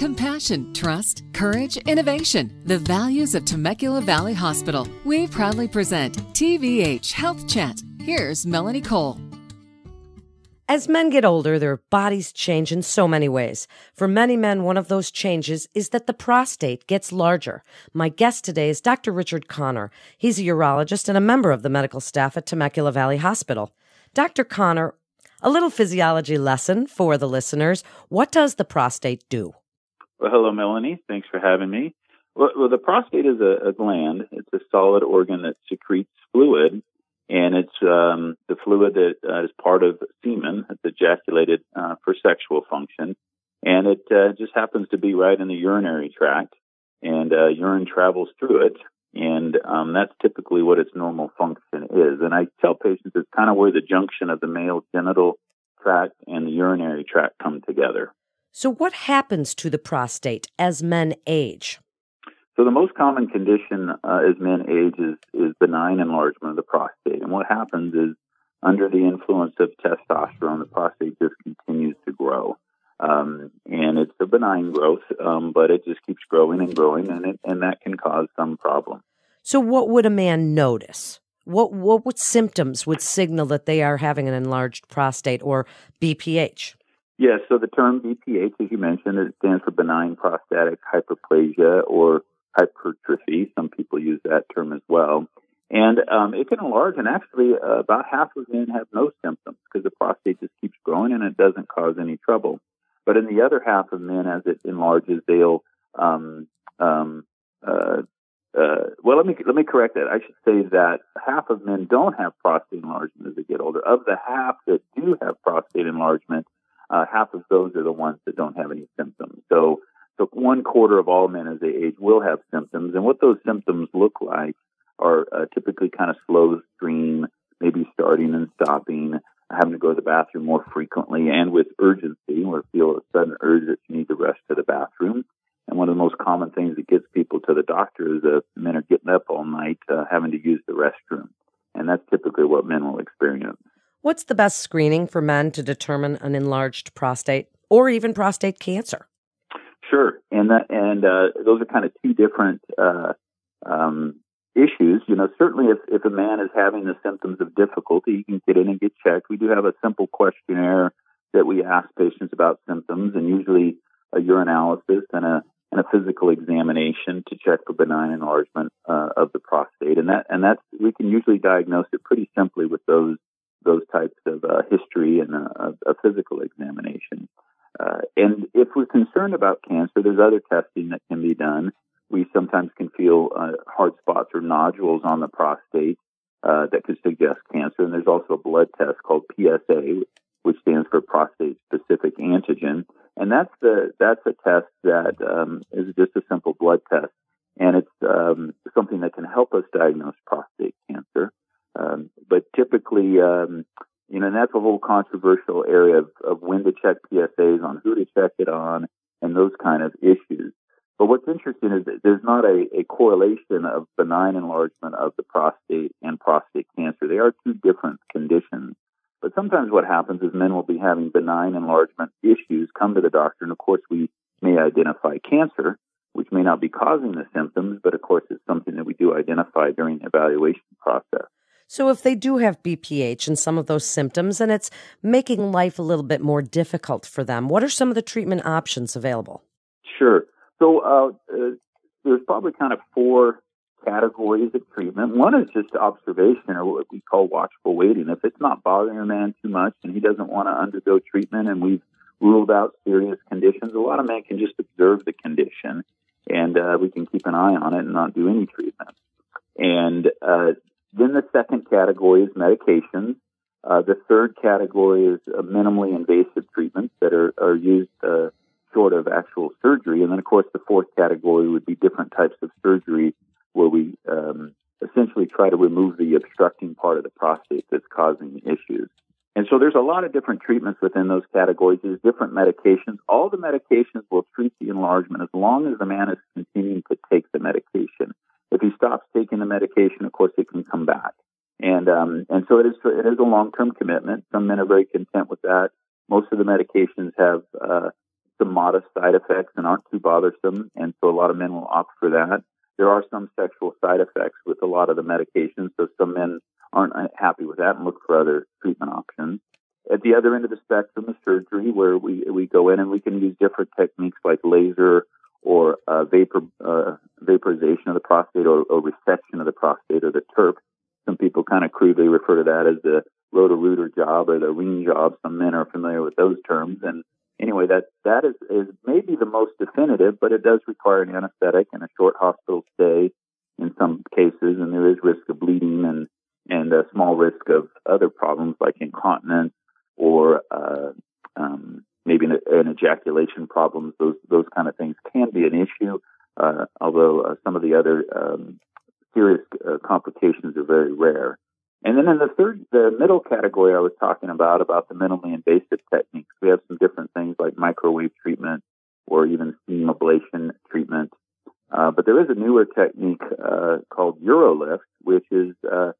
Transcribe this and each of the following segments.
Compassion, trust, courage, innovation. The values of Temecula Valley Hospital. We proudly present TVH Health Chat. Here's Melanie Cole. As men get older, their bodies change in so many ways. For many men, one of those changes is that the prostate gets larger. My guest today is Dr. Richard Connor. He's a urologist and a member of the medical staff at Temecula Valley Hospital. Dr. Connor, a little physiology lesson for the listeners. What does the prostate do? Well, hello, Melanie. Thanks for having me. Well, well the prostate is a, a gland. It's a solid organ that secretes fluid and it's um, the fluid that uh, is part of semen. that's ejaculated uh, for sexual function, and it uh, just happens to be right in the urinary tract, and uh, urine travels through it, and um, that's typically what its normal function is. And I tell patients it's kind of where the junction of the male genital tract and the urinary tract come together. So, what happens to the prostate as men age? So the most common condition uh, as men age is, is benign enlargement of the prostate. And what happens is under the influence of testosterone, the prostate just continues to grow. Um, and it's a benign growth, um, but it just keeps growing and growing, and it, and that can cause some problem. So, what would a man notice? What what what symptoms would signal that they are having an enlarged prostate or BPH? Yes, so the term BPH, as you mentioned, it stands for benign prostatic hyperplasia or hypertrophy. Some people use that term as well. And um, it can enlarge, and actually, uh, about half of men have no symptoms because the prostate just keeps growing and it doesn't cause any trouble. But in the other half of men, as it enlarges, they'll um, um, uh, uh, well, let me let me correct that. I should say that half of men don't have prostate enlargement as they get older. Of the half that do have prostate enlargement, uh, half of those are the ones that don't have any symptoms. So so one quarter of all men as they age will have symptoms, and what those symptoms look like are uh, typically kind of slow stream, maybe starting and stopping, having to go to the bathroom more frequently, and with urgency, or feel a sudden urge that you need to rush to the bathroom. And one of the most common things that gets people to the doctor is that men are getting up all night, uh, having to use the restroom, and that's typically what men will experience. What's the best screening for men to determine an enlarged prostate or even prostate cancer? Sure, and that and uh, those are kind of two different uh, um, issues. You know, certainly if if a man is having the symptoms of difficulty, he can get in and get checked. We do have a simple questionnaire that we ask patients about symptoms, and usually a urinalysis and a and a physical examination to check for benign enlargement uh, of the prostate, and that and that's we can usually diagnose it pretty simply with those those types of uh, history and a, a physical examination. Uh, and if we're concerned about cancer, there's other testing that can be done. We sometimes can feel uh, hard spots or nodules on the prostate uh, that could suggest cancer. And there's also a blood test called PSA, which stands for prostate specific antigen. And that's the that's a test that um, is just a simple blood test, and it's um, something that can help us diagnose prostate cancer. Um, but typically, um, you know, and that's a whole controversial area of, of when to check PSAs on who to check it on and those kind of issues. But what's interesting is that there's not a, a correlation of benign enlargement of the prostate and prostate cancer. They are two different conditions. But sometimes what happens is men will be having benign enlargement issues, come to the doctor, and of course we may identify cancer, which may not be causing the symptoms, but of course it's something that we do identify during the evaluation process. So, if they do have BPH and some of those symptoms, and it's making life a little bit more difficult for them, what are some of the treatment options available? Sure. So, uh, uh, there's probably kind of four categories of treatment. One is just observation, or what we call watchful waiting. If it's not bothering a man too much and he doesn't want to undergo treatment, and we've ruled out serious conditions, a lot of men can just observe the condition, and uh, we can keep an eye on it and not do any treatment. And uh, then the second category is medications. Uh, the third category is uh, minimally invasive treatments that are, are used uh, short of actual surgery. And then, of course, the fourth category would be different types of surgery where we um, essentially try to remove the obstructing part of the prostate that's causing issues. And so there's a lot of different treatments within those categories. There's different medications. All the medications will treat the enlargement as long as the man is continuing to take the medication. If he stops taking the medication, of course, it can come back. And um, and so it is it is a long term commitment. Some men are very content with that. Most of the medications have uh, some modest side effects and aren't too bothersome, and so a lot of men will opt for that. There are some sexual side effects with a lot of the medications, so some men aren't happy with that and look for other treatment options. At the other end of the spectrum is surgery, where we we go in and we can use different techniques like laser or uh, vapor uh, vaporization of the prostate or, or resection of the prostate or the TURP. Some people kind of crudely refer to that as the Roto-Rooter job or the ring job. Some men are familiar with those terms. And anyway, that that is, is maybe the most definitive, but it does require an anesthetic and a short hospital stay in some cases, and there is risk of bleeding and and a small risk of other problems like incontinence or uh, um, maybe an, an, ejaculation problems. Those those kind of things can be an issue, uh, although uh, some of the other um, serious uh, complications are very rare. And then in the third, the middle category I was talking about, about the minimally invasive techniques, we have some different things like microwave treatment or even steam ablation treatment. Uh, but there is a newer technique uh, called Urolift, which is uh,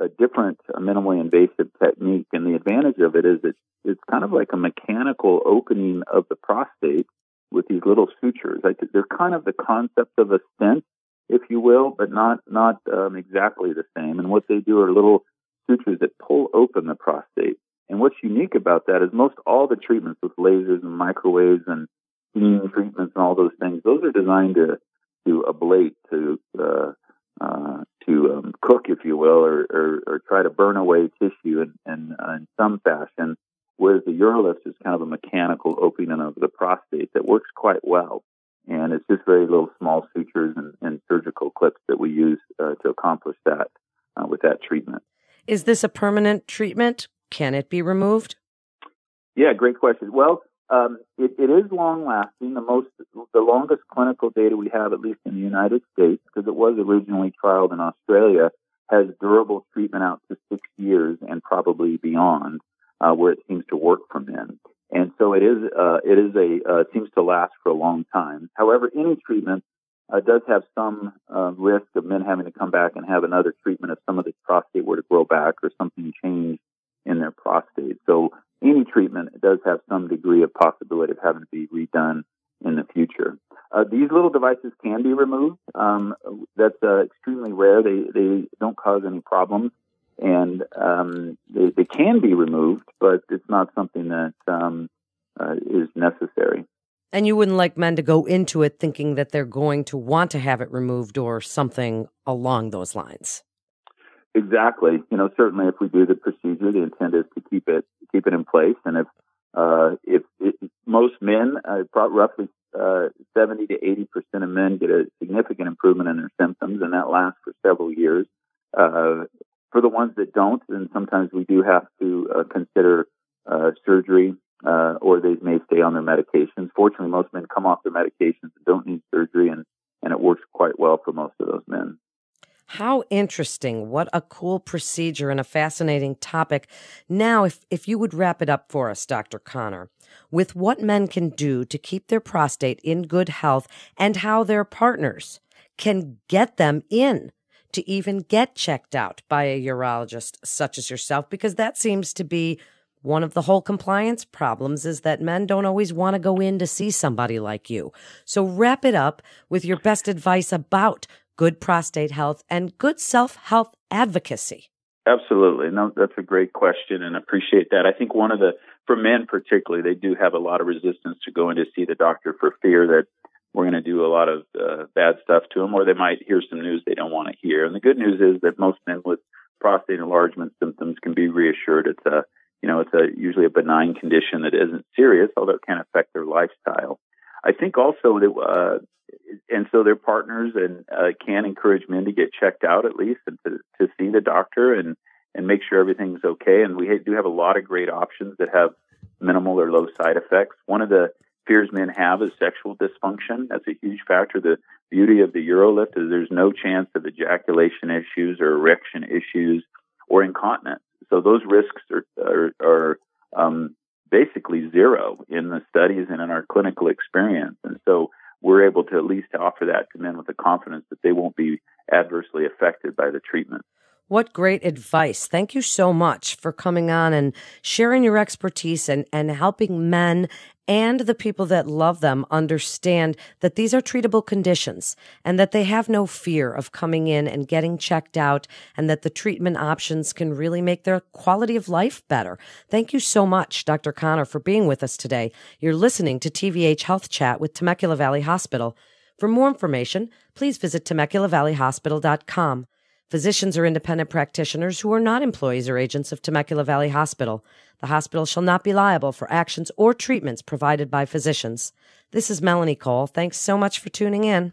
a different, a minimally invasive technique. And the advantage of it is it's, it's kind of like a mechanical opening of the prostate with these little sutures. Like they're kind of the concept of a stent, if you will, but not not um, exactly the same. And what they do are little sutures that pull open the prostate. And what's unique about that is most all the treatments with lasers and microwaves and steam treatments and all those things, those are designed to to ablate, to uh, uh, to um, cook, if you will, or, or, or, try to burn away tissue in, in, uh, in some fashion. Whereas the Urolift is kind of a mechanical opening of the prostate that works quite well. And it's just very little small sutures and, and surgical clips that we use uh, to accomplish that uh, with that treatment. Is this a permanent treatment? Can it be removed? Yeah, great question. Well, um, it, it is long lasting. The most, the longest clinical data we have, at least in the United States, because it was originally trialed in Australia, has durable treatment out to six years and probably beyond, uh, where it seems to work for men. And so it is, uh, it is a, uh, seems to last for a long time. However, any treatment uh, does have some uh, risk of men having to come back and have another treatment if some of the prostate were to grow back or something change in their prostate. So any treatment does have some degree of possibility of having to be redone in the future. Uh, these little devices can be removed. Um, that's uh, extremely rare. They they don't cause any problems, and um, they, they can be removed, but it's not something that um, uh, is necessary. And you wouldn't like men to go into it thinking that they're going to want to have it removed or something along those lines. Exactly. You know, certainly if we do the procedure, the intent is to keep it keep it in place. And if uh, if it, most men, uh, roughly uh, 70 to 80 percent of men get a significant improvement in their symptoms, and that lasts for several years. Uh, for the ones that don't, then sometimes we do have to uh, consider uh, surgery, uh, or they may stay on their medications. Fortunately, most men come off their medications and don't need surgery, and and it works quite well for most of those men. How interesting. What a cool procedure and a fascinating topic. Now, if, if you would wrap it up for us, Dr. Connor, with what men can do to keep their prostate in good health and how their partners can get them in to even get checked out by a urologist such as yourself, because that seems to be one of the whole compliance problems is that men don't always want to go in to see somebody like you. So wrap it up with your best advice about good prostate health, and good self health advocacy? Absolutely. No, that's a great question and appreciate that. I think one of the, for men particularly, they do have a lot of resistance to going to see the doctor for fear that we're going to do a lot of uh, bad stuff to them or they might hear some news they don't want to hear. And the good news is that most men with prostate enlargement symptoms can be reassured it's a, you know, it's a usually a benign condition that isn't serious, although it can affect their lifestyle. I think also that, uh, and so their partners and uh, can encourage men to get checked out at least and to, to see the doctor and and make sure everything's okay. And we do have a lot of great options that have minimal or low side effects. One of the fears men have is sexual dysfunction. That's a huge factor. The beauty of the Urolift is there's no chance of ejaculation issues or erection issues or incontinence. So those risks are are, are um, basically zero in the studies and in our clinical experience. And so we're able to at least offer that to men with the confidence that they won't be adversely affected by the treatment. What great advice. Thank you so much for coming on and sharing your expertise and, and helping men and the people that love them understand that these are treatable conditions and that they have no fear of coming in and getting checked out and that the treatment options can really make their quality of life better. Thank you so much, Dr. Connor, for being with us today. You're listening to TVH Health Chat with Temecula Valley Hospital. For more information, please visit TemeculaValleyHospital.com. Physicians are independent practitioners who are not employees or agents of Temecula Valley Hospital. The hospital shall not be liable for actions or treatments provided by physicians. This is Melanie Cole. Thanks so much for tuning in.